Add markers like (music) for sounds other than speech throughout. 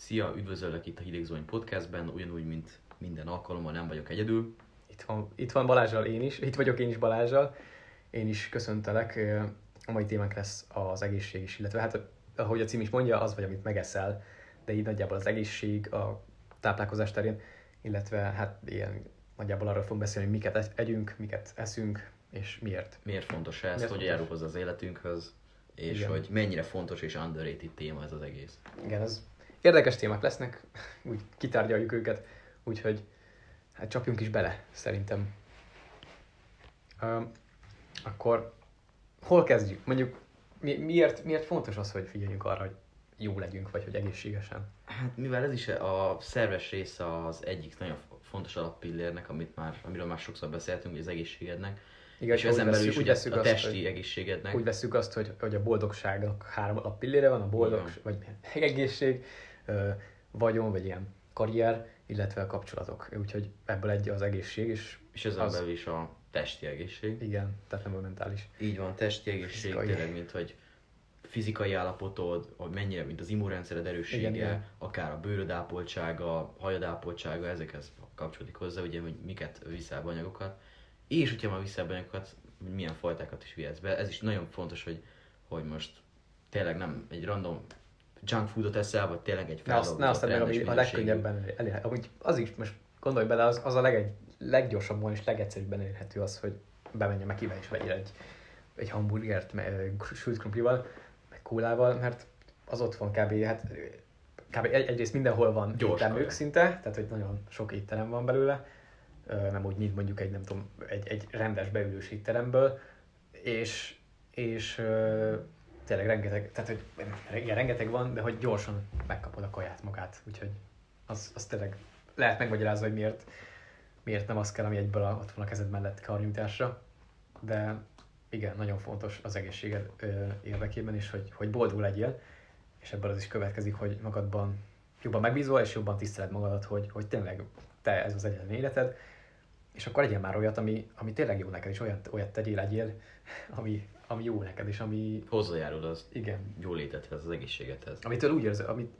Szia, üdvözöllek itt a Hidegzóny Podcastben, ugyanúgy, mint minden alkalommal nem vagyok egyedül. Itt van, itt van Balázsral én is, itt vagyok én is Balázsral. Én is köszöntelek. A mai témánk lesz az egészség is, illetve hát ahogy a cím is mondja, az vagy, amit megeszel, de így nagyjából az egészség, a táplálkozás terén, illetve hát ilyen nagyjából arról fogunk beszélni, hogy miket együnk, miket eszünk, és miért. Miért fontos ez, miért hogy járul hozzá az életünkhöz, és Igen. hogy mennyire fontos és underrated téma ez az egész. Igen, ez érdekes témák lesznek, (laughs) úgy kitárgyaljuk őket, úgyhogy hát csapjunk is bele, szerintem. Uh, akkor hol kezdjük? Mondjuk mi, miért, miért fontos az, hogy figyeljünk arra, hogy jó legyünk, vagy hogy egészségesen? Hát mivel ez is a szerves része az egyik nagyon fontos alappillérnek, amit már, amiről már sokszor beszéltünk, hogy az egészségednek, igen, és ezen belül is úgy a, a testi azt, egészségednek. Úgy veszük azt, hogy, hogy a boldogságnak három alappillére van, a boldog, Igen. vagy (laughs) egészség, vagyon, vagy ilyen karrier, illetve a kapcsolatok. Úgyhogy ebből egy az egészség, és, és ezen az... belül is a testi egészség. Igen, tehát nem a mentális. Így van, testi egészség, Fizikai. tényleg, mint hogy fizikai állapotod, hogy mennyire, mint az immunrendszered erőssége, igen, igen. akár a bőröd ápoltsága, hajad ápoltsága, ezekhez kapcsolódik hozzá, ugye, hogy miket viszel anyagokat, és hogyha már viszel anyagokat, milyen fajtákat is vihetsz be. Ez is nagyon fontos, hogy, hogy most tényleg nem egy random junk foodot eszel, vagy tényleg egy feldolgozott Ne azt, ne azt ami a legkönnyebben elérhető. Amúgy az is, most gondolj bele, az, az a leg, leggyorsabban és legegyszerűbben elérhető az, hogy bemenjen meg és vegyél egy, egy hamburgert, sült krumplival, meg kólával, mert az ott van kb. Hát, kb. Egy, egyrészt mindenhol van éttermük szinte, tehát hogy nagyon sok étterem van belőle, nem úgy, mint mondjuk egy, nem tudom, egy, egy rendes beülős étteremből, és, és tényleg rengeteg, tehát hogy igen, rengeteg van, de hogy gyorsan megkapod a kaját magát, úgyhogy az, az tényleg lehet megmagyarázni, hogy miért, miért nem az kell, ami egyből ott van a kezed mellett karnyújtásra, de igen, nagyon fontos az egészséged ö, érdekében is, hogy, hogy boldog legyél, és ebből az is következik, hogy magadban jobban megbízol, és jobban tiszteled magadat, hogy, hogy tényleg te ez az egyetlen életed, és akkor legyen már olyat, ami, ami tényleg jó neked, és olyat, olyat tegyél, legyél, ami, ami jó neked, és ami... Hozzájárul az igen. jó létedhez, az egészségedhez. Amitől úgy érzed, amit...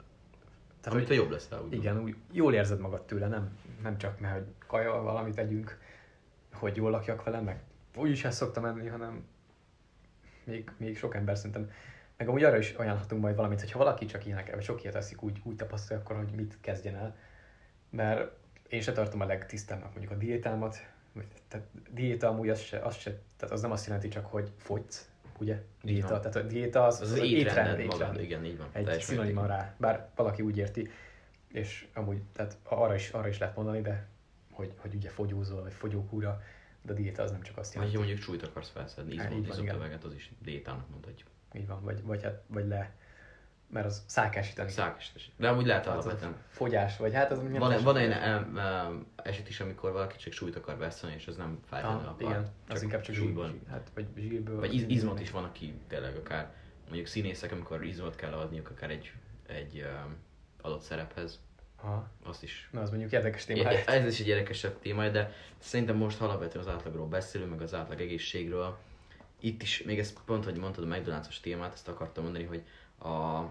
Tehát, Amitől jobb lesz úgy. Igen, úgy, jól érzed magad tőle, nem, nem csak mert hogy kaja, valamit tegyünk, hogy jól lakjak vele, meg úgyis ezt szoktam enni, hanem még, még sok ember szerintem meg amúgy arra is ajánlhatunk majd valamit, hogyha valaki csak ilyenek, vagy sok ilyet eszik, úgy, úgy tapasztalja, akkor hogy mit kezdjen el. Mert én se tartom a legtisztábbnak mondjuk a diétámat, tehát diéta amúgy az, se, az, se, tehát az nem azt jelenti csak, hogy fogysz, ugye? Diéta, tehát a diéta az, az, az, az étrend, étrend, igen, így van. Egy szinonima rá, bár valaki úgy érti, és amúgy, tehát arra is, arra is lehet mondani, de hogy, hogy ugye fogyózol, vagy fogyókúra, de a diéta az nem csak azt jelenti. Vagy mondjuk súlyt akarsz felszedni, izomtöveget, az is diétának mondhatjuk. Így van, vagy, vagy, hát, vagy le mert az szákásítani. Szákásítani. De amúgy lehet alapvetően. Fogyás, vagy hát az Van, van olyan eset is, amikor valaki csak súlyt akar veszteni, és az nem feltétlenül ah, akar. Igen, csak az inkább csak súlyban. Hát, vagy zsírből. Vagy iz, izmot is van, aki tényleg akár, mondjuk színészek, amikor izmot kell adniuk akár egy, egy um, adott szerephez. Aha. Azt is. Na, az mondjuk érdekes téma. Ez is egy érdekesebb téma, de szerintem most alapvetően az átlagról beszélünk, meg az átlag egészségről. Itt is, még ezt pont, hogy mondtad a McDonald's-os témát, ezt akartam mondani, hogy a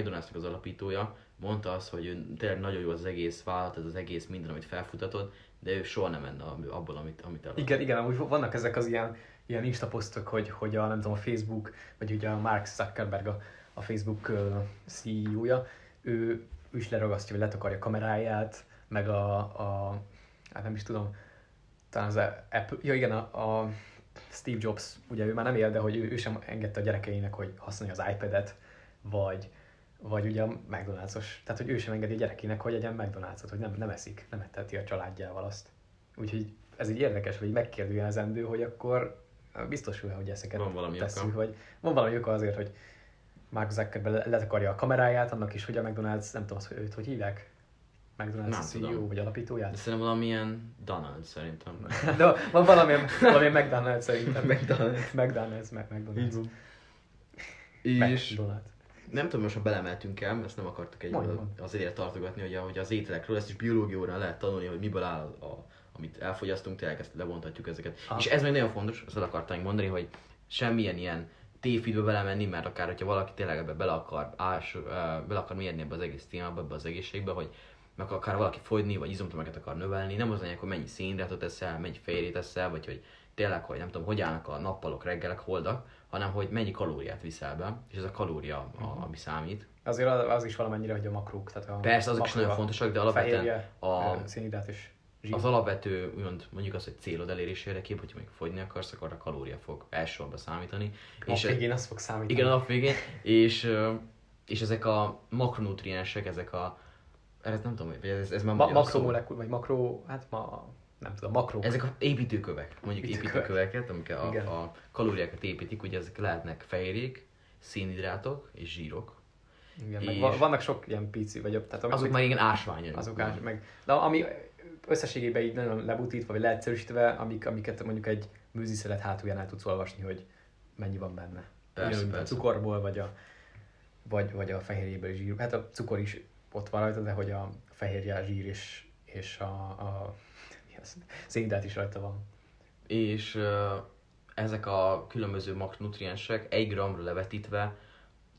McDonald's-nak az alapítója, mondta azt, hogy ő tényleg nagyon jó az egész vállalat, ez az egész minden, amit felfutatod, de ő soha nem menne abból, amit, amit el. Igen, igen, amúgy vannak ezek az ilyen, ilyen Insta posztok, hogy, hogy a, nem tudom, a Facebook, vagy ugye a Mark Zuckerberg, a, a Facebook uh, CEO-ja, ő, ő is leragasztja, vagy letakarja a kameráját, meg a, a hát nem is tudom, talán az Apple, ja igen, a, a Steve Jobs, ugye ő már nem él, de hogy ő, ő sem engedte a gyerekeinek, hogy használja az iPad-et, vagy, vagy ugye a McDonald's-os, tehát hogy ő sem engedi a gyerekének, hogy egyen McDonald's-ot, hogy nem, nem eszik, nem eteti a családjával azt. Úgyhogy ez egy érdekes, hogy megkérdőjelezendő, hogy akkor biztos, hogy ezeket van valami tesszük, oka. vagy van valami oka azért, hogy Mark Zuckerberg letakarja a kameráját, annak is, hogy a McDonald's, nem tudom, hogy őt hogy hívják, McDonald's CEO vagy alapítóját? De szerintem valamilyen Donald szerintem. (laughs) De van valamilyen, valamilyen McDonald's szerintem. (laughs) McDonald's. McDonald's, meg McDonald's. (laughs) És McDonald's nem tudom, most ha belemeltünk el, ezt nem akartuk egy azért tartogatni, hogy, hogy az ételekről ezt is biológióra lehet tanulni, hogy miből áll a, amit elfogyasztunk, tényleg ezt levontatjuk ezeket. Ah. És ez még nagyon fontos, azt akartam mondani, hogy semmilyen ilyen tévhitbe belemenni, mert akár, hogyha valaki tényleg ebbe bele akar, ás, bele akar mérni ebbe az egész témába, ebbe az egészségbe, hogy meg akar valaki fogyni, vagy izomtömeget akar növelni, nem az anyag, hogy mennyi szénhidrátot eszel, mennyi fehérjét eszel, vagy hogy tényleg, hogy nem tudom, hogy állnak a nappalok, reggelek, holdak, hanem hogy mennyi kalóriát viszel be, és ez a kalória, a, mhm. ami számít. Azért az is valamennyire, hogy a makrók. Tehát a Persze, azok is nagyon fontosak, de alapvetően a, szénhidrát és zsír. Az alapvető, úgymond, mondjuk az, hogy célod elérés érdekében, hogyha még fogyni akarsz, akkor a kalória fog elsősorban számítani. A és végén az fog számítani. Igen, a nap végén. És, és ezek a makronutriensek, ezek a ez nem tudom, hogy ez, ez már Ma, makromolekul, vagy makro, hát ma nem tudom, makro. Ezek a építőkövek, mondjuk építőkövek. építőköveket, amik a, a kalóriákat építik, ugye ezek lehetnek fehérjék, szénhidrátok és zsírok. Igen, és meg vannak sok ilyen pici, vagy tehát azok meg már igen ásványok. Azok ás, meg, de ami összességében így nagyon lebutítva, vagy leegyszerűsítve, amik, amiket mondjuk egy műziszelet hátulján el tudsz olvasni, hogy mennyi van benne. Persze, Ugyan, persze. A cukorból, vagy a, vagy, vagy a fehérjéből zsír. Hát a cukor is ott van rajta, de hogy a fehérje, a zsír és, és a, a szénhidrát is rajta van. És ezek a különböző makronutriensek egy gramra levetítve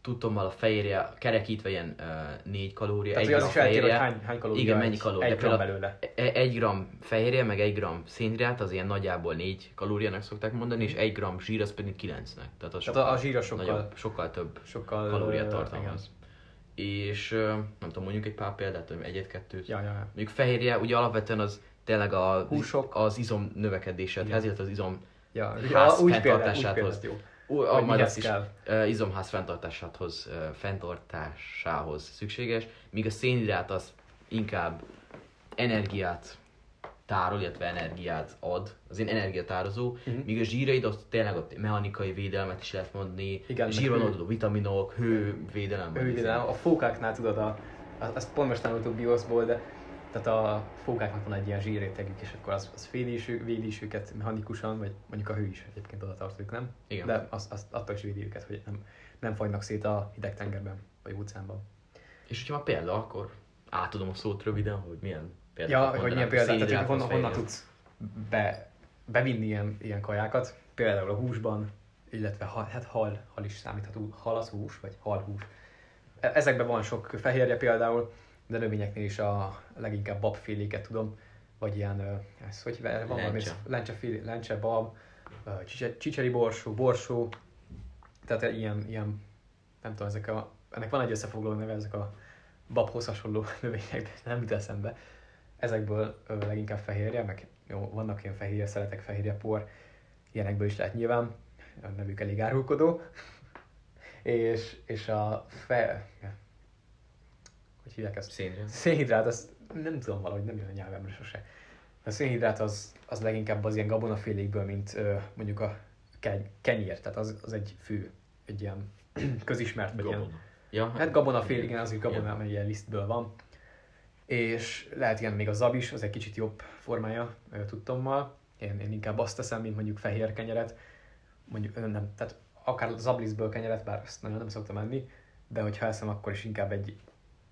tudtommal a fehérje kerekítve ilyen uh, 4 kalória, Tehát egy gram fehérje. Hány, hány kalória igen, mennyi kalória. Egy gram belőle. E- egy gram fehérje, meg egy gram szénhidrát, az ilyen nagyjából 4 kalóriának szokták mondani, és egy gram zsír, az pedig 9-nek. Tehát, az sokkal, Tehát a zsír sokkal, nagyobb, sokkal több sokkal, kalóriát tartalmaz. És nem tudom, mondjuk egy pár példát, egyet-kettőt. Ja, ja, ja. Mondjuk fehérje, ugye alapvetően az tényleg a, Húsok. az izom növekedésedhez, illetve az izom ja, ház ja, úgy fenntartásához. Példát, úgy példát, jó. majd azt is izomház fenntartásához, fenntartásához szükséges, míg a szénhidrát az inkább energiát tárol, illetve energiát ad, az én energiatározó, uh-huh. míg a zsíraid ott tényleg ott mechanikai védelmet is lehet mondani, Igen, zsírban adó vitaminok, hővédelem. Hővédelem, a fókáknál tudod, a, azt pont most tanultuk bioszból, de tehát a fókáknak van egy ilyen zsírrétegük, és akkor az, az védi, is, védi is őket mechanikusan, vagy mondjuk a hő is egyébként oda tartozik, nem? Igen. De az, az attól is védi őket, hogy nem, nem fagynak szét a hideg tengerben, vagy óceánban. És hogyha már példa, akkor átadom a szót röviden, hogy milyen például. Ja, hogy milyen példát, tehát honnan, honnan tudsz be, bevinni ilyen, ilyen kajákat, például a húsban, illetve hal, hát hal, hal is számítható, hal az hús, vagy halhús. E, ezekben van sok fehérje például, de növényeknél is a leginkább babféléket tudom, vagy ilyen, ez hogy van valami, lencse, félé, lencse bab, csicseri borsó, borsó, tehát ilyen, ilyen, nem tudom, ezek a, ennek van egy összefoglaló neve, ezek a babhoz hasonló (laughs) növények, de nem jut eszembe. Ezekből ö, leginkább fehérje, meg jó, vannak ilyen fehérje szeretek, fehérje por, ilyenekből is lehet nyilván, a nevük elég árulkodó. (laughs) és, és a fe, hogy hívják ezt? Szénhidrát. Szénhidrát, azt nem tudom valahogy, nem jön a nyelvemre sose. A szénhidrát az, az leginkább az ilyen gabonafélékből, mint ö, mondjuk a kenyér, tehát az, az egy fű, egy ilyen (clears throat) közismert, vagy ilyen, ja, hát gabonafél, igen, az is gabona, mert ilyen lisztből van. És lehet ilyen még a zab is, az egy kicsit jobb formája tudtommal. Én, én inkább azt teszem, mint mondjuk fehér kenyeret. Mondjuk nem, tehát akár zabliszből kenyeret, bár ezt nagyon nem szoktam enni, de hogyha eszem, akkor is inkább egy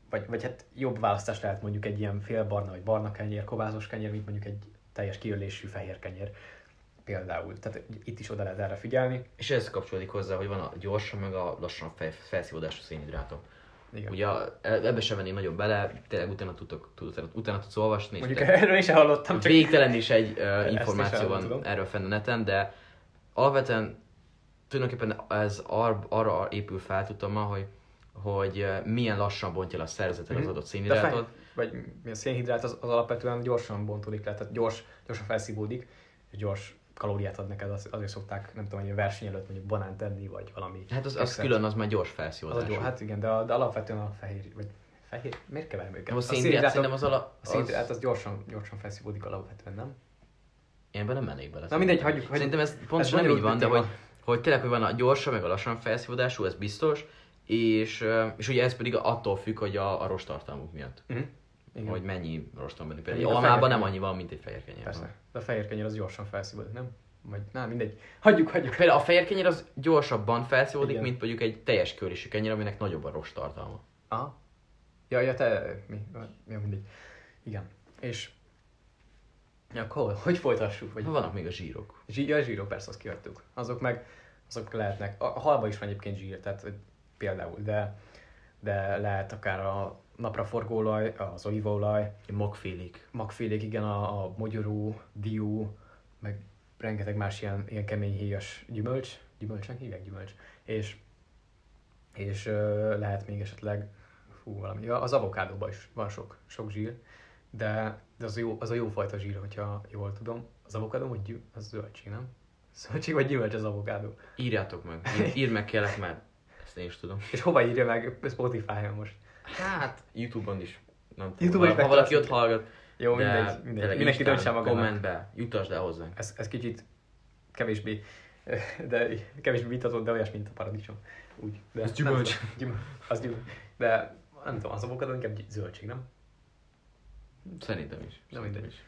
vagy, vagy hát jobb választás lehet mondjuk egy ilyen félbarna, vagy barna kenyér, kovázos kenyér, mint mondjuk egy teljes kiölésű fehér kenyér például. Tehát itt is oda lehet erre figyelni. És ez kapcsolódik hozzá, hogy van a gyorsan, meg a lassan fel, felszívódású szénhidrátok. Igen. Ugye ebbe sem venni nagyon bele, tényleg utána, tudok, utána, utána tudsz olvasni. Mondjuk erről is hallottam. Csak végtelen is egy uh, információ van erről fenn a neten, de alapvetően tulajdonképpen ez ar, arra épül fel, tudom, hogy hogy milyen lassan bontja le a szervezeted mm-hmm. az mhm. adott szénhidrátot. Vagy a szénhidrát az, az alapvetően gyorsan bontódik le, tehát gyors, gyorsan felszívódik, és gyors kalóriát ad neked, az, azért szokták, nem tudom, hogy a verseny előtt mondjuk banánt tenni, vagy valami. Hát az, az külön, az már gyors felszívódás. Az hát igen, de, de alapvetően a fehér, vagy fehér, miért keverem őket? A szénhidrát szerintem az alap... A szénhidrát az gyorsan, gyorsan felszívódik alapvetően, nem? Én ebben nem mennék bele. Na mindegy, hagyjuk. hagyjuk. Szerintem ez pontosan nem így van, de hogy, hogy tényleg, hogy van a gyorsan, meg a lassan felszívódású, ez biztos, és, és ugye ez pedig attól függ, hogy a, a rostartalmuk miatt. Igen. Hogy mennyi rostom benne. Például almában nem annyi van, mint egy fehér kenyér. Persze. De a fehér kenyér az gyorsan felszívódik, nem? Vagy nem, mindegy. Hagyjuk, hagyjuk. Például a fehér kenyér az gyorsabban felszívódik, Igen. mint mondjuk egy teljes körésű kenyér, aminek nagyobb a rost tartalma. Aha. Ja, ja, te, mi? Ja, mindegy. Igen. És ja, akkor hogy folytassuk? Vagy... Vannak még a zsírok. Zsí, ja, zsírok, persze, azt kihagytuk. Azok meg azok lehetnek, a halba is van egyébként zsír, tehát például, de, de lehet akár a napraforgóolaj, az olívaolaj. Magfélék. Magfélék, igen, a, a mogyoró, dió, meg rengeteg más ilyen, ilyen kemény héjas gyümölcs, gyümölcsnek hívják gyümölcs, és, és ö, lehet még esetleg, fú, valami, az avokádóban is van sok, sok zsír, de, de az, jó, az a jó fajta zsír, hogyha jól tudom. Az avokádó, vagy gyüm, az zöldség, nem? Zöldség vagy gyümölcs az avokádó? Írjátok meg, ír, meg kérlek, mert ezt én is tudom. (laughs) És hova írja meg Spotify-on most? Hát, Youtube-on is. Nem YouTube-on is ha valaki ott hallgat. Jó, mindegy, mindegy. Mindenki döntse magának. Kommentbe, jutasd el hozzánk. Ez, ez kicsit kevésbé, de kevésbé vitatott, de olyas, mint a paradicsom. Úgy. De ez gyümölcs. Az gyümölcs. De nem tudom, az avokadó inkább zöldség, nem? Szerintem is. Nem mindegy. Is.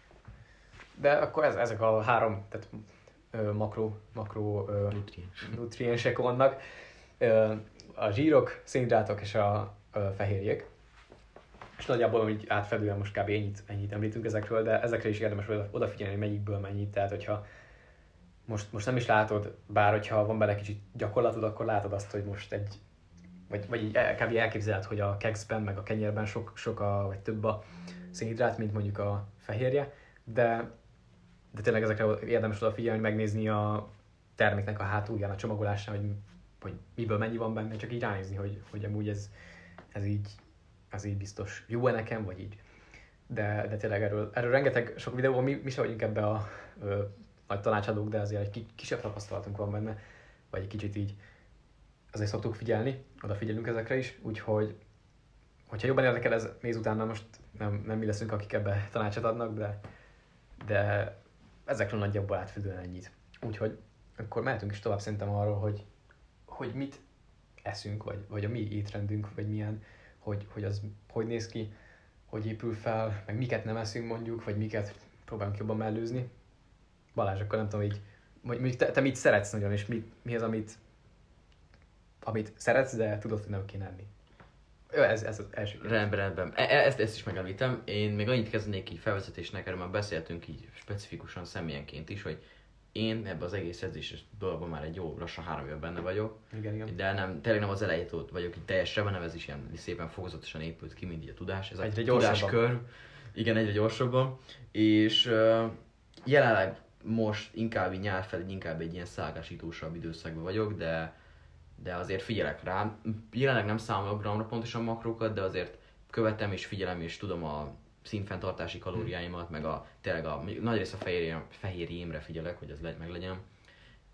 De akkor ez, ezek a három, tehát ö, makro, makro ö, Nutriens. nutriensek vannak. A zsírok, szénhidrátok és a fehérjék. És nagyjából így átfedően most kb. ennyit, ennyit említünk ezekről, de ezekre is érdemes odafigyelni, hogy melyikből mennyit. Tehát, hogyha most, most nem is látod, bár hogyha van bele kicsit gyakorlatod, akkor látod azt, hogy most egy, vagy, vagy így kb. elképzeled, hogy a kekszben, meg a kenyérben sok, sok a, vagy több a szénhidrát, mint mondjuk a fehérje, de, de tényleg ezekre érdemes odafigyelni, megnézni a terméknek a hátulján, a csomagolásán, hogy, hogy miből mennyi van benne, csak így ránézni, hogy, hogy amúgy ez, ez így, ez így biztos jó-e nekem, vagy így. De, de tényleg erről, erről rengeteg sok videó van, mi, mi sem vagyunk ebbe a ö, nagy tanácsadók, de azért egy kisebb tapasztalatunk van benne, vagy egy kicsit így azért szoktuk figyelni, odafigyelünk ezekre is, úgyhogy hogyha jobban érdekel ez, néz utána most nem, nem mi leszünk, akik ebbe tanácsot adnak, de, de ezekről nagyjából átfedően ennyit. Úgyhogy akkor mehetünk is tovább szerintem arról, hogy, hogy mit eszünk, vagy, vagy a mi étrendünk, vagy milyen, hogy, hogy az hogy néz ki, hogy épül fel, meg miket nem eszünk mondjuk, vagy miket próbálunk jobban mellőzni. Balázs, akkor nem tudom így, hogy te, te mit szeretsz nagyon, és mi, mi az, amit, amit szeretsz, de tudod, hogy nem kéne enni. Jó, ez, ez az első kérdés. Rendben, rendben. E, e, ezt, ezt is megemlítem. Én még annyit kezdenék így felvezetésnek, erről már beszéltünk így specifikusan személyenként is, hogy én ebbe az egész edzés dolgban már egy jó lassan három éve benne vagyok. Igen, igen. De nem, tényleg nem az elejétől vagyok így teljesen, hanem ez is ilyen szépen fokozatosan épült ki, mindig a tudás. Ez egyre a tudáskör. Igen, egyre gyorsabban. És uh, jelenleg most inkább nyár felé, inkább egy ilyen szágásítósabb időszakban vagyok, de de azért figyelek rá. Jelenleg nem számolok gramra pontosan makrókat, de azért követem és figyelem és tudom a színfenntartási kalóriáimat, meg a tényleg a nagy rész a fehérjém, fehérjémre figyelek, hogy ez legy, meg legyen.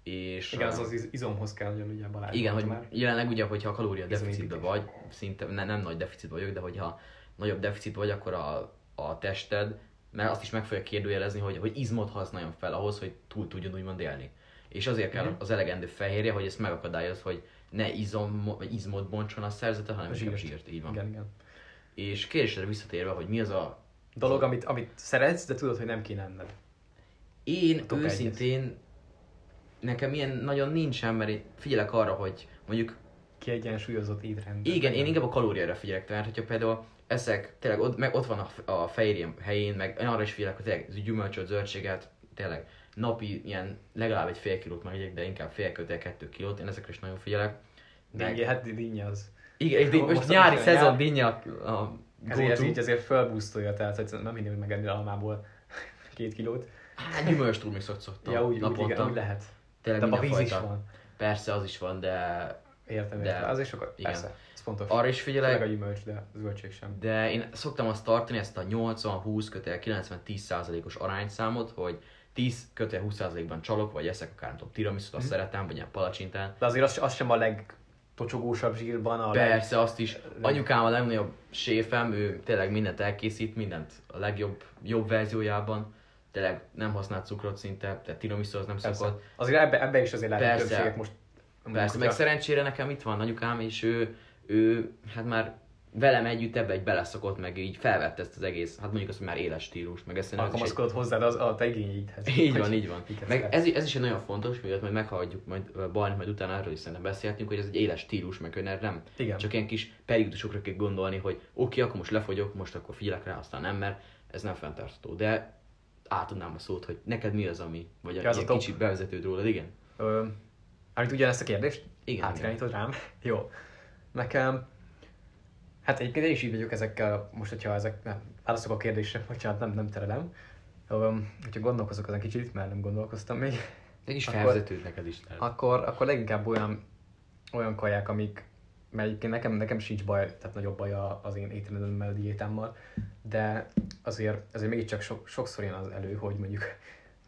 És, igen, az az izomhoz kell nagyon ugye Balázs Igen, hogy már. jelenleg ugye, hogyha a kalória deficitben vagy, szinte ne, nem nagy deficit vagyok, de hogyha nagyobb deficit vagy, akkor a, a tested, mert azt is meg fogja kérdőjelezni, hogy, hogy izmot használjon fel ahhoz, hogy túl tudjon úgymond élni. És azért kell az elegendő fehérje, hogy ezt megakadályoz, hogy ne izom, vagy izmot bontson a szerzete, hanem zsírt. zsírt. Így van. Igen, igen. És kérdésre visszatérve, hogy mi az a... Dolog, amit, amit szeretsz, de tudod, hogy nem kéne enned. Én őszintén, egyet. nekem ilyen nagyon nincsen, mert én figyelek arra, hogy mondjuk... Kiegyensúlyozott étrend. Igen, én inkább a kalóriára figyelek, tehát hogyha például eszek, tényleg ott, meg ott van a, a fehérjem helyén, meg arra is figyelek, hogy tényleg gyümölcsöt, zöldséget, tényleg napi ilyen legalább egy fél kilót megyek, de inkább fél kötél kettő kilót, én ezekre is nagyon figyelek. Meg... hát dinnye az. Igen, díny, most nyári szezon nyár... dinnye a, a ezért, ez így azért felbusztolja, tehát hogy nem mindig megenni almából két kilót. Hát gyümölcs túl szoktam Ja, úgy, úgy, igen, úgy lehet. Tényleg de a víz is van. Persze, az is van, de... Értem, de értem. Az is sokat, igen. persze. Ez fontos. Arra is figyelek. Főleg a gyümölcs, de zöldség sem. De én szoktam azt tartani, ezt a 80-20 kötél 90-10 százalékos arányszámot, hogy 10 kötél 20%-ban csalok, vagy eszek akár nem tudom, tiramisút, azt mm. szeretem, vagy ilyen palacsintán. De azért az, az sem a legtocsogósabb zsírban. A Persze, leg... azt is. Anyukám a legnagyobb séfem, ő tényleg mindent elkészít, mindent a legjobb jobb verziójában. Tényleg nem használ cukrot szinte, tehát tiramisu az nem Persze. szokott. Azért ebbe, ebbe is azért lehet Persze. most. Persze, meg szerencsére nekem itt van anyukám, és ő, ő hát már velem együtt ebbe egy beleszokott, meg így felvette ezt az egész, hát mondjuk azt, hogy már éles stílus, meg ezt Alkalmazkodott egy... hozzád az, a te igényeidhez. Így van, így van. Meg ez, ez, is egy nagyon fontos, miatt majd meghallgatjuk, majd Balni, majd utána erről is szerintem beszéltünk, hogy ez egy éles stílus, meg hogy nem Igen. csak ilyen kis periódusokra kell gondolni, hogy oké, okay, akkor most lefogyok, most akkor figyelek rá, aztán nem, mert ez nem fenntartható. De átadnám a szót, hogy neked mi az, ami, vagy az a kicsit bevezetőd rólad, igen? Ö, Amit ugyanezt a kérdést? Igen. Átirányítod rám? Jó. Nekem, hát egyébként én is így vagyok ezekkel, most hogyha ezek, nem, válaszok a kérdésre, bocsánat, nem, nem terelem. Um, hogyha gondolkozok azon kicsit, mert nem gondolkoztam még. Egy is felvezetőd neked is lehet. Akkor, akkor leginkább olyan, olyan kaják, amik, mert nekem, nekem sincs baj, tehát nagyobb baj az én étrendemmel, diétámmal, de azért, azért mégiscsak so, sokszor jön az elő, hogy mondjuk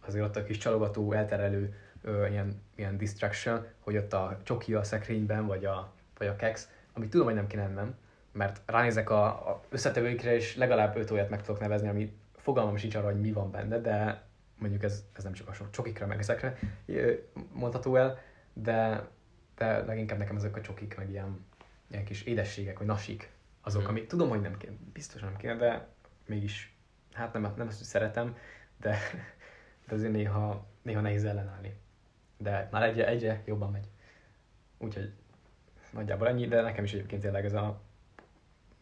azért ott a kis csalogató, elterelő ö, ilyen, ilyen distraction, hogy ott a csoki a szekrényben, vagy a, vagy a kex, amit tudom, hogy nem kéne ennem, mert ránézek a, a összetevőikre, és legalább öt olyat meg tudok nevezni, ami fogalmam sincs arra, hogy mi van benne, de mondjuk ez, ez nem csak a sok csokikra, meg ezekre mondható el, de, de leginkább nekem ezek a csokik, meg ilyen, ilyen kis édességek, vagy nasik, azok, hmm. amik tudom, hogy nem kéne, biztos nem kéne, de mégis, hát nem, nem azt, hogy szeretem, de, (laughs) de azért néha, néha nehéz ellenállni. De már egyre, egyre jobban megy. Úgyhogy nagyjából ennyi, de nekem is egyébként tényleg ez a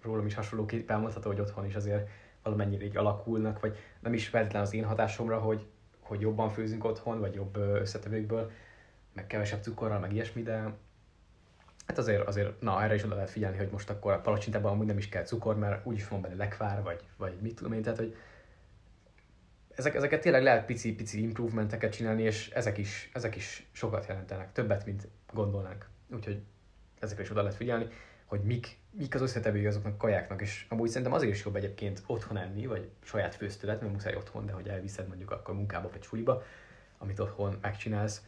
rólam is hasonló kép elmondható, hogy otthon is azért valamennyire így alakulnak, vagy nem is feltétlenül az én hatásomra, hogy, hogy jobban főzünk otthon, vagy jobb összetevőkből, meg kevesebb cukorral, meg ilyesmi, de hát azért, azért, na erre is oda lehet figyelni, hogy most akkor a palacsintában amúgy nem is kell cukor, mert úgyis van benne lekvár, vagy, vagy mit tudom én, tehát hogy ezek, ezeket tényleg lehet pici-pici improvementeket csinálni, és ezek is, ezek is sokat jelentenek, többet, mint gondolnánk. Úgyhogy ezekre is oda lehet figyelni, hogy mik, mik az összetevői azoknak a kajáknak, és amúgy szerintem azért is jobb egyébként otthon enni, vagy saját főztölet, mert muszáj otthon, de hogy elviszed mondjuk akkor munkába vagy suliba, amit otthon megcsinálsz,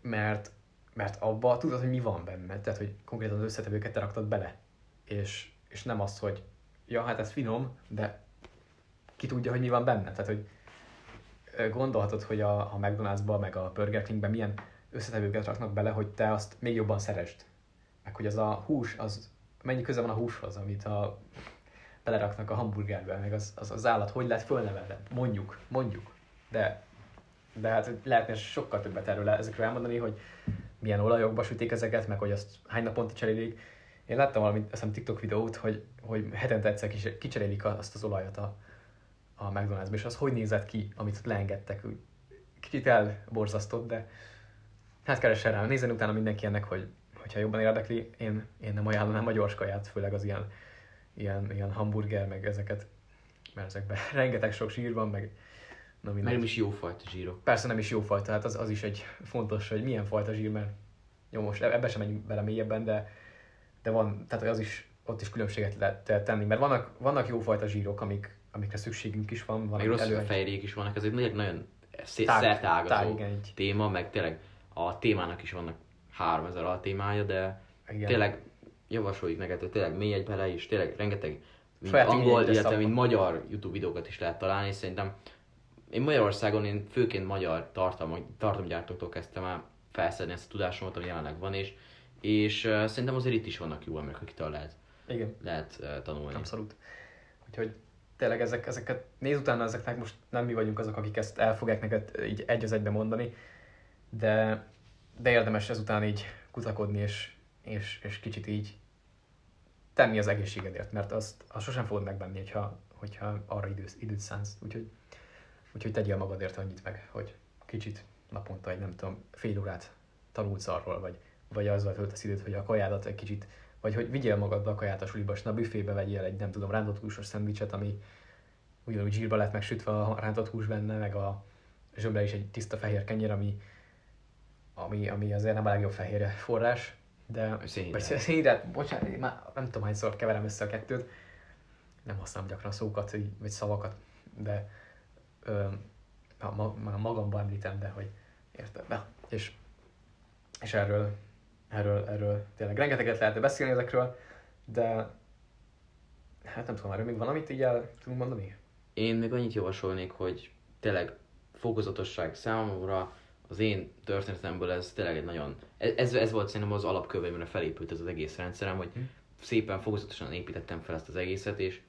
mert, mert abba tudod, hogy mi van benne, tehát hogy konkrétan az összetevőket te raktad bele, és, és nem az, hogy ja, hát ez finom, de ki tudja, hogy mi van benne, tehát hogy gondolhatod, hogy a, a McDonald'sba, meg a Burger Kingben milyen összetevőket raknak bele, hogy te azt még jobban szeresd. Meg hogy az a hús, az mennyi köze van a húshoz, amit a, beleraknak a hamburgerbe, meg az, az, az állat hogy lett fölnevelve. Mondjuk, mondjuk. De, de hát lehetne sokkal többet erről ezekről elmondani, hogy milyen olajokba sütik ezeket, meg hogy azt hány naponta cserélik. Én láttam valami, azt TikTok videót, hogy, hogy hetente egyszer kicserélik azt az olajat a, a McDonald'sba, és az hogy nézett ki, amit ott leengedtek. Kicsit elborzasztott, de hát keressen rá. Nézzen utána mindenki ennek, hogy hogyha jobban érdekli, én, én nem ajánlanám a gyors kaját, főleg az ilyen, ilyen, ilyen hamburger, meg ezeket, mert ezekben (laughs) rengeteg sok zsír van, meg na minden. Nem is jó fajta zsírok. Persze nem is jó fajta, hát az, az is egy fontos, hogy milyen fajta zsír, mert jó, most ebbe sem megyünk bele mélyebben, de, de van, tehát az is, ott is különbséget lehet tenni, mert vannak, vannak jó fajta zsírok, amik, amikre szükségünk is van. van meg rossz elő... fejrék is vannak, ez egy nagyon, nagyon szertágazó téma, meg tényleg a témának is vannak 3000 a témája, de Igen. tényleg javasoljuk neked, hogy tényleg mély egy bele, és tényleg rengeteg mint angol, illetve mint magyar YouTube videókat is lehet találni, és szerintem én Magyarországon én főként magyar tartalom, tartalomgyártóktól kezdtem el felszedni ezt a tudásomat, ami jelenleg van, és, és uh, szerintem azért itt is vannak jó emberek, akitől lehet, Igen. lehet uh, tanulni. Abszolút. Úgyhogy tényleg ezek, ezeket, néz utána ezeknek most nem mi vagyunk azok, akik ezt el fogják neked így egy az egybe mondani, de de érdemes ezután így kutakodni, és, és, és kicsit így tenni az egészségedért, mert azt, azt sosem fogod megbenni, hogyha, hogyha arra időt, időt szánsz. Úgyhogy, úgyhogy tegyél magadért annyit meg, hogy kicsit naponta egy, nem tudom, fél órát tanulsz arról, vagy, vagy azzal töltesz időt, hogy a kajádat egy kicsit, vagy hogy vigyél magaddal a kaját a suliba, és a büfébe vegyél egy, nem tudom, rántott húsos szendvicset, ami ugyanúgy zsírba lett megsütve a rántott hús benne, meg a zsömle is egy tiszta fehér kenyér, ami, ami, ami azért nem a legjobb fehérje forrás, de... Szénhidrát. Vagy szénhidrát, bocsánat, én már nem tudom hányszor keverem össze a kettőt, nem használom gyakran szókat, vagy szavakat, de ö, ma, magamban említem, de hogy érted, na, és, és erről, erről, erről tényleg rengeteget lehet beszélni ezekről, de hát nem tudom, erről még valamit így el tudunk mondani? Én még annyit javasolnék, hogy tényleg fokozatosság számomra az én történetemből ez tényleg egy nagyon, ez, ez volt szerintem az alapköve, amire felépült ez az egész rendszerem, hogy hm. szépen fokozatosan építettem fel ezt az egészet, és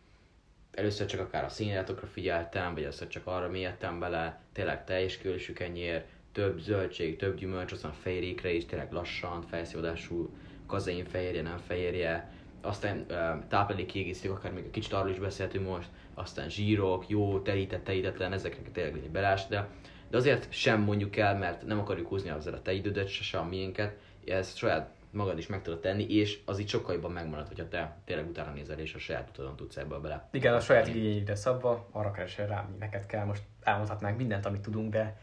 először csak akár a színjáratokra figyeltem, vagy először csak arra mélyedtem bele, tényleg teljes kölésű kenyér, több zöldség, több gyümölcs, aztán fejrékre is, tényleg lassan, felszívódású kazein fehérje, nem fehérje, aztán táplálék kiegészítők, akár még kicsit arról is beszéltünk most, aztán zsírok, jó, telített, telítetlen, ezeknek tényleg belás, de de azért sem mondjuk el, mert nem akarjuk húzni azzal a te idődet, se, se a miénket, ezt saját magad is meg tudod tenni, és az így sokkal jobban megmarad, hogyha te tényleg utána nézel, és a saját utadon tudsz ebből bele. Igen, a saját igényeidre szabva, arra keresel rá, neked kell. Most elmondhatnánk mindent, amit tudunk, de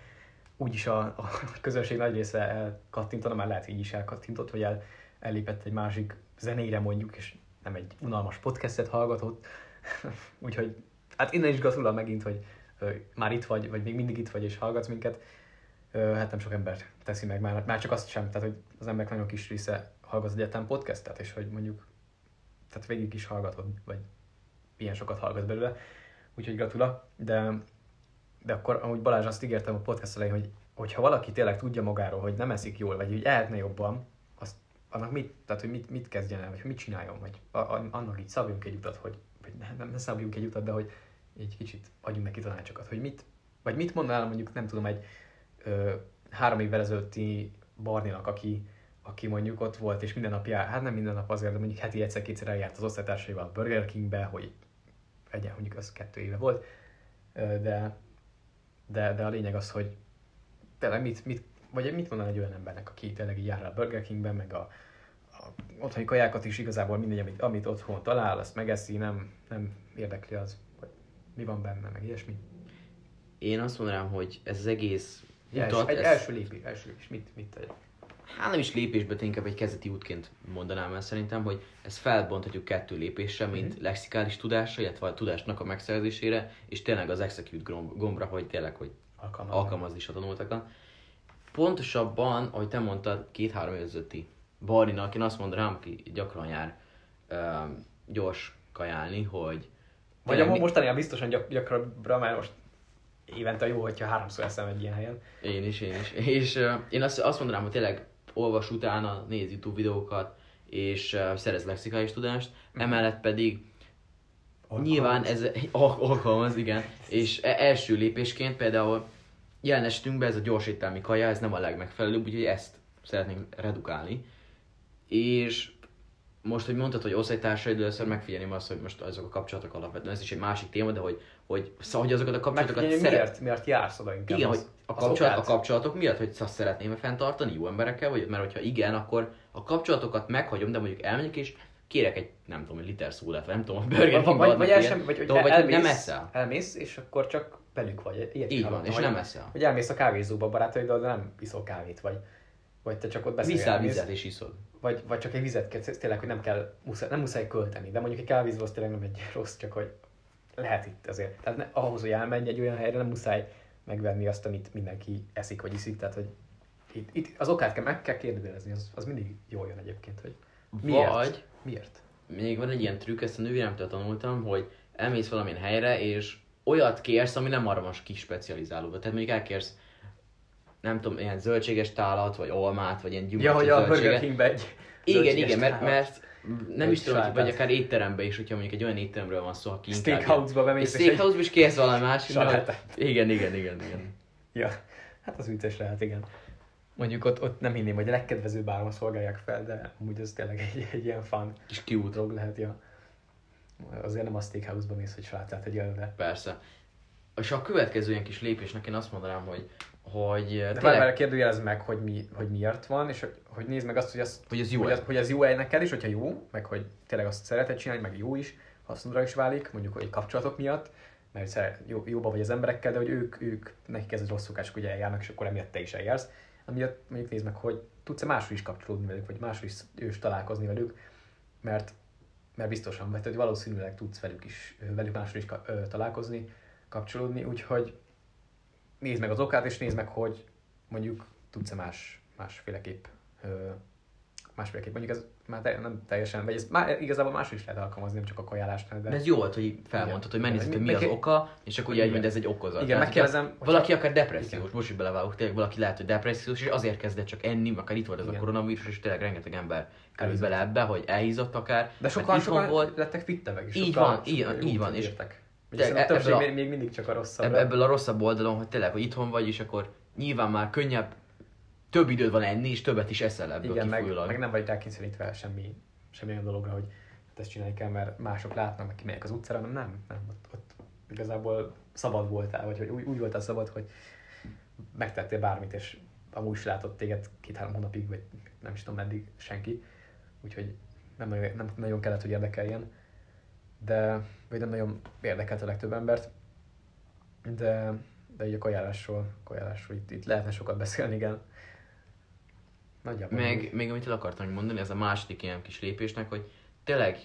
úgyis a, a közönség nagy része elkattintana, már lehet, hogy így is elkattintott, vagy el, ellépett egy másik zenére mondjuk, és nem egy unalmas podcastet hallgatott. (laughs) Úgyhogy hát innen is gratulál megint, hogy már itt vagy, vagy még mindig itt vagy és hallgatsz minket. Hát nem sok ember teszi meg már, már csak azt sem, tehát hogy az emberek nagyon kis része hallgat egyetem podcastet, és hogy mondjuk tehát végig is hallgatod, vagy ilyen sokat hallgat belőle. Úgyhogy gratula, de, de akkor amúgy Balázs azt ígértem a podcast elején, hogy hogyha valaki tényleg tudja magáról, hogy nem eszik jól, vagy hogy ehetne jobban, azt annak mit, tehát hogy mit, mit kezdjen el, vagy mit csináljon, vagy a, annak így szabjunk egy utat, hogy, vagy ne, nem, ne szabjunk egy utat, de hogy egy kicsit adjunk neki tanácsokat, hogy mit, vagy mit mondanál mondjuk, nem tudom, egy ö, három évvel ezelőtti Barninak, aki, aki mondjuk ott volt, és minden nap jár, hát nem minden nap azért, de mondjuk heti egyszer-kétszer eljárt az osztálytársaival a Burger Kingbe, hogy egyen, mondjuk az kettő éve volt, de, de, de a lényeg az, hogy tényleg mit, mit, vagy mit mondaná egy olyan embernek, aki tényleg így jár a Burger Kingben, meg a, a otthoni kajákat is igazából mindegy, amit, amit otthon talál, azt megeszi, nem, nem érdekli az, mi van benne, meg ilyesmi. Én azt mondanám, hogy ez az egész utat... Egy, ez... első lépés, első lépés, mit, mit tegyek? Hát nem is lépésbe, de inkább egy kezdeti útként mondanám el szerintem, hogy ezt felbonthatjuk kettő lépésre, mint mm-hmm. lexikális tudásra, illetve a tudásnak a megszerzésére, és tényleg az execute gombra, hogy tényleg, hogy alkalmazni, alkalmazni is a tanultakat. Pontosabban, ahogy te mondtad, két-három évzőti Barninak, én azt mondanám, aki gyakran jár uh, gyors kajálni, hogy... Vagy a mostani biztosan gyak, gyakrabbra, mert most évente jó, hogyha háromszor eszem egy ilyen helyen. Én is, én is. És uh, én azt, azt mondanám, hogy tényleg olvas utána, néz YouTube videókat, és uh, szerez lexikális tudást, mm. emellett pedig alkalmaz. nyilván ez (laughs) alkalmaz, igen, és e, első lépésként például jelen esetünkben ez a gyors kaja, ez nem a legmegfelelőbb, úgyhogy ezt szeretnénk redukálni. És most, hogy mondtad, hogy osztálytársaid, először megfigyelném azt, hogy most azok a kapcsolatok alapvetően, ez is egy másik téma, de hogy, hogy, szóval, hogy azokat a kapcsolatokat szeret... miért, miért jársz oda inkább? Igen, az, hogy a, kapcsolat, a kapcsolatok miatt, hogy azt szeretném fenntartani jó emberekkel, vagy mert hogyha igen, akkor a kapcsolatokat meghagyom, de mondjuk elmegyek és kérek egy, nem tudom, egy liter szódát, vagy nem tudom, a Burger King vagy, vagy, el sem, vagy, vagy, vagy elmész, nem eszel. Elmész, és akkor csak velük vagy. Ilyet Így van, és nem eszel. Hogy elmész a kávézóba barátaiddal, de nem iszol kávét, vagy, vagy te csak ott beszélsz. Viszel vizet és iszol. Vagy, vagy csak egy vizet kell, tényleg, hogy nem kell, muszáj, nem muszáj költeni, de mondjuk egy kávézó az tényleg nem egy (laughs) rossz, csak hogy lehet itt azért. Tehát ne, ahhoz, hogy elmenj egy olyan helyre, nem muszáj megvenni azt, amit mindenki eszik vagy iszik, tehát hogy itt, itt az okát kell, meg kell kérdezni, az, az mindig jól jön egyébként, hogy miért? Vagy, miért? Még van egy ilyen trükk, ezt a nővéremtől tanultam, hogy elmész valamilyen helyre, és olyat kérsz, ami nem arra van specializálódva. Tehát mondjuk elkérsz nem tudom, ilyen zöldséges tálat, vagy olmát, vagy ilyen gyümölcsös Ja, hogy a Burger Kingbe egy Igen, igen, mert, mert nem is tudom, vagy akár étterembe is, hogyha mondjuk egy olyan étteremről van szó, aki Steakhouse-ba bemész. Steakhouse-ba is kérsz valami más. Igen, igen, igen, igen. Ja, hát az vicces lehet, igen. Mondjuk ott, ott nem hinném, hogy a legkedvezőbb áron szolgálják fel, de amúgy az tényleg egy, egy ilyen fun és cute dolog lehet, ja. Azért nem a steakhouse-ba mész, hogy salátát egy de... Persze. És a következő ilyen kis lépésnek én azt mondanám, hogy hogy De tényleg... várj, kérdőjelez meg, hogy, mi, hogy miért van, és hogy, hogy nézd meg azt, hogy, az, hogy, ez jó hogy, az, hogy ez jó el neked is, hogyha jó, meg hogy tényleg azt szereted csinálni, meg jó is, hasznodra is válik, mondjuk hogy kapcsolatok miatt, mert jó, jóba vagy az emberekkel, de hogy ők, ők nekik ez egy rossz szokás, hogy eljárnak, és akkor emiatt te is eljársz. Amiatt mondjuk nézd meg, hogy tudsz-e máshol is kapcsolódni velük, vagy máshol is, is találkozni velük, mert, mert biztosan, mert hogy valószínűleg tudsz velük is, velük máshol is találkozni, kapcsolódni, úgyhogy nézd meg az okát, és nézd meg, hogy mondjuk tudsz-e más, másféleképp másféleképp. Mondjuk ez már te, nem teljesen, vagy ez már igazából más is lehet alkalmazni, nem csak a kajálásnál. De, de ez jó volt, hogy felmondtad, hogy megnézted, hogy mi az oka, és akkor ugye hogy ez egy okozat. Igen, megkérdezem. Valaki akár depressziós, most belevágok, tényleg valaki lehet, hogy depressziós, és azért kezdett csak enni, akár itt volt ez igen. a koronavírus, és tényleg rengeteg ember került bele ebbe, hogy elhízott akár. De sokan, sokan volt. lettek fittevek is. Így van, így, így van. És de e- ebből a, még mindig csak a rosszabb. Ebből a rosszabb oldalon, hogy tényleg, hogy itthon vagy, és akkor nyilván már könnyebb, több időd van enni, és többet is eszel ebből Igen, meg, meg, nem vagy rákényszerítve semmi, semmi olyan dologra, hogy hát ezt csinálni kell, mert mások látnak, meg kimegyek az utcára, nem, nem, nem ott, ott igazából szabad voltál, vagy hogy úgy, úgy voltál szabad, hogy megtettél bármit, és amúgy is látott téged két-három hónapig, vagy nem is tudom meddig senki, úgyhogy nem nagyon, nem nagyon kellett, hogy érdekeljen, de, vagy nem nagyon érdekelt a legtöbb embert, de, de így a kajálásról, kajálásról itt, itt lehetne sokat beszélni, igen. Nagyjából. Meg, még amit el akartam mondani, ez a második ilyen kis lépésnek, hogy tényleg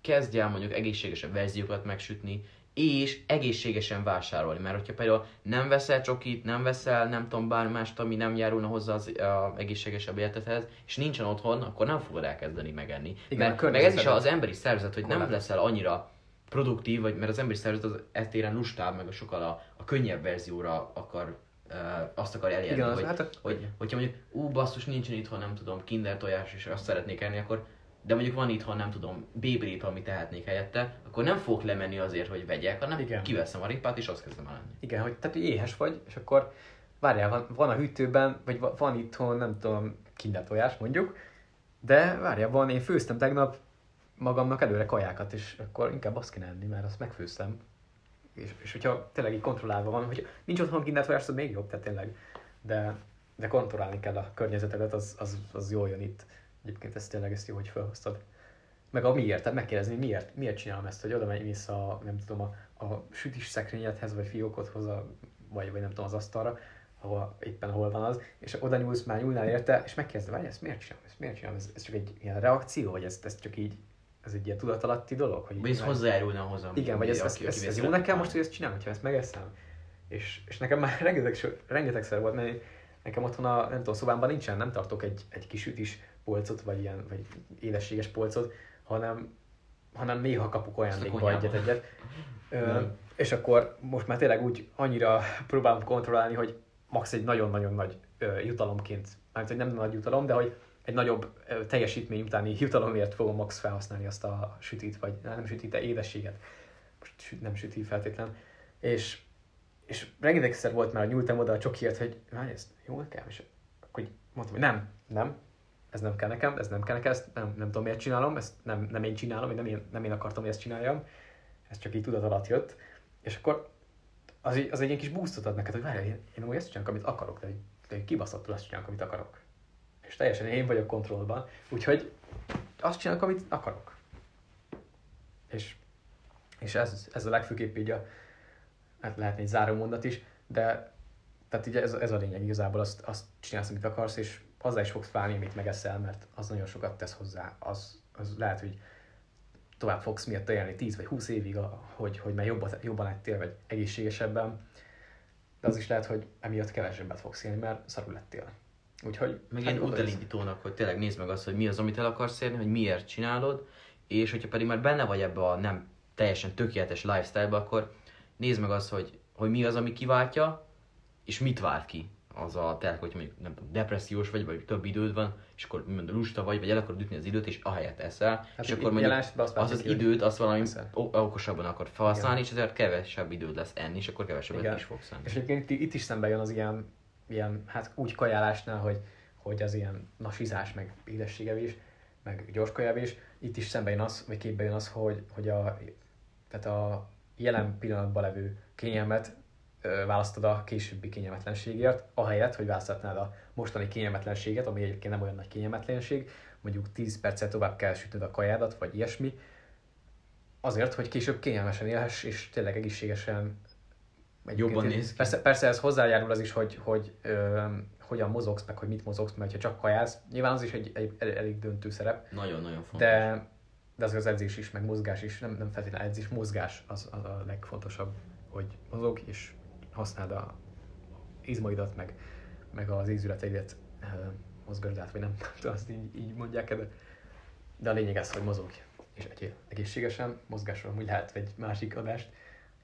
kezdj el mondjuk egészségesebb verziókat megsütni, és egészségesen vásárolni. Mert hogyha például nem veszel csokit, nem veszel nem tudom bármi mást, ami nem járulna hozzá az a egészségesebb életedhez, és nincsen otthon, akkor nem fogod elkezdeni megenni. Igen, mert, meg ez is az emberi szervezet, hogy nem leszel annyira produktív, vagy mert az emberi szervezet az etéren lustább, meg a sokkal a, a könnyebb verzióra akar uh, azt akar elérni, Igen, hogy, hát a... hogy, hogyha mondjuk, ú, basszus, nincsen itthon, nem tudom, kinder tojás, és azt szeretnék enni, akkor de mondjuk van itthon, nem tudom, bébrép, amit tehetnék helyette, akkor nem fogok lemenni azért, hogy vegyek, hanem Igen. kiveszem a ripát, és azt kezdem el lenni. Igen, hogy tehát hogy éhes vagy, és akkor várjál, van, van a hűtőben, vagy van itthon, nem tudom, kinder tojás mondjuk, de várjál, van, én főztem tegnap magamnak előre kajákat, és akkor inkább azt kéne enni, mert azt megfőztem. És, és hogyha tényleg így kontrollálva van, hogy nincs otthon kinder tojás, az még jobb, tehát tényleg. De, de kontrollálni kell a környezetedet, az, az, az jól jön itt. Egyébként ez tényleg ezt jó, hogy felhoztad. Meg a miért, tehát megkérdezni, miért, miért csinálom ezt, hogy oda megy vissza, nem tudom, a, a sütis szekrényedhez, vagy fiókodhoz, a, vagy, vagy nem tudom, az asztalra, ahol éppen hol van az, és oda nyúlsz, már nyúlnál érte, és megkérdezed, hogy ezt miért csinálom, ezt miért csinálom, ez, ez csak egy ilyen reakció, vagy ez, ez csak így, ez egy ilyen tudatalatti dolog? Hogy vagy ez hozzájárulna hozzá. Igen, vagy ez, ez, ez, ez jó nekem most, hogy ezt csinálom, hogyha ezt megeszem. És, és nekem már (laughs) rengeteg, rengetegszer volt, mert nekem otthon a, nem tudom, szobámban nincsen, nem tartok egy, egy kis ütis polcot, vagy ilyen, vagy édességes polcot, hanem, hanem néha kapok ajándékba egyet-egyet. és akkor most már tényleg úgy annyira próbálom kontrollálni, hogy max egy nagyon-nagyon nagy ö, jutalomként, mert hogy nem nagy jutalom, de hogy egy nagyobb ö, teljesítmény utáni jutalomért fogom max felhasználni azt a sütit, vagy nem sütit, de édességet. Most süt, nem süti feltétlen. És, és rengetegszer volt már, nyúltam oda a csokiért, hogy várj, ezt jó nekem, és akkor mondtam, hogy nem, nem, ez nem kell nekem, ez nem kell nekem, ezt nem, nem tudom miért csinálom, ezt nem, nem én csinálom, nem én, nem én akartam, hogy ezt csináljam, ez csak így tudat alatt jött, és akkor az, egy, az egy ilyen kis boostot ad neked, hogy várj, én, én úgy ezt csinálok, amit akarok, de, de kibaszottul azt csinálok, amit akarok. És teljesen én vagyok kontrollban, úgyhogy azt csinálok, amit akarok. És, és ez, ez a legfőképp így a, hát lehetne egy záró mondat is, de tehát így ez, ez a lényeg igazából, azt, azt csinálsz, amit akarsz, és azzal is fogsz fájni, amit megeszel, mert az nagyon sokat tesz hozzá. Az, az lehet, hogy tovább fogsz miatt élni 10 vagy 20 évig, hogy, hogy már jobban, jobban lettél, vagy egészségesebben, de az is lehet, hogy emiatt kevesebbet fogsz élni, mert szarul lettél. Úgyhogy... Meg hát, útelindítónak, hogy tényleg nézd meg azt, hogy mi az, amit el akarsz érni, hogy miért csinálod, és hogyha pedig már benne vagy ebbe a nem teljesen tökéletes lifestyle-ba, akkor nézd meg azt, hogy, hogy mi az, ami kiváltja, és mit vált ki az a telk, hogy mondjuk nem tudom, depressziós vagy, vagy több időd van, és akkor mondjuk lusta vagy, vagy el akarod ütni az időt, és ahelyett eszel, hát és akkor mondjuk azt az az időt, azt valami okosabban akar felhasználni, és ezért kevesebb időd lesz enni, és akkor kevesebbet Igen. is fogsz enni. És egyébként itt is szembe jön az ilyen, ilyen hát úgy kajálásnál, hogy, hogy az ilyen nasizás, meg édességevés, meg gyors kajávés, itt is szembe jön az, vagy képbe jön az, hogy, hogy a, tehát a jelen pillanatban levő kényelmet választod a későbbi kényelmetlenségért, ahelyett, hogy választhatnád a mostani kényelmetlenséget, ami egyébként nem olyan nagy kényelmetlenség, mondjuk 10 percet tovább kell sütnöd a kajádat, vagy ilyesmi, azért, hogy később kényelmesen élhess, és tényleg egészségesen jobban néz ki. Persze, persze ez hozzájárul az is, hogy, hogy ö, hogyan mozogsz, meg hogy mit mozogsz, mert ha csak kajász, nyilván az is egy, egy, egy elég döntő szerep. Nagyon-nagyon fontos. De, de az az edzés is, meg mozgás is, nem, nem feltétlenül edzés, mozgás az, az a legfontosabb, hogy mozog, és használd a izmaidat, meg, meg az ízületeidet mozgasd át, vagy nem tudom, azt így, így mondják de, de a lényeg az, hogy mozogj és egyél egészségesen, mozgásról úgy lehet egy másik adást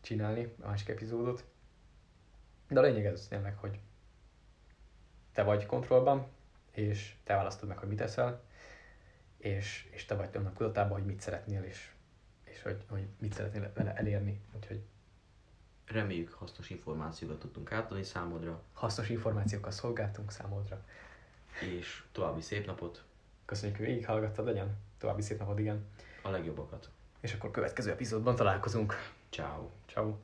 csinálni, a másik epizódot. De a lényeg ez tényleg, hogy te vagy kontrollban, és te választod meg, hogy mit eszel, és, és te vagy annak tudatában, hogy mit szeretnél, és, és hogy, hogy mit szeretnél vele elérni. Úgyhogy Reméljük hasznos információkat tudtunk átadni számodra. Hasznos információkat szolgáltunk számodra. És további szép napot. Köszönjük, hogy végighallgattad, legyen. További szép napot, igen. A legjobbakat. És akkor következő epizódban találkozunk. Ciao. Ciao.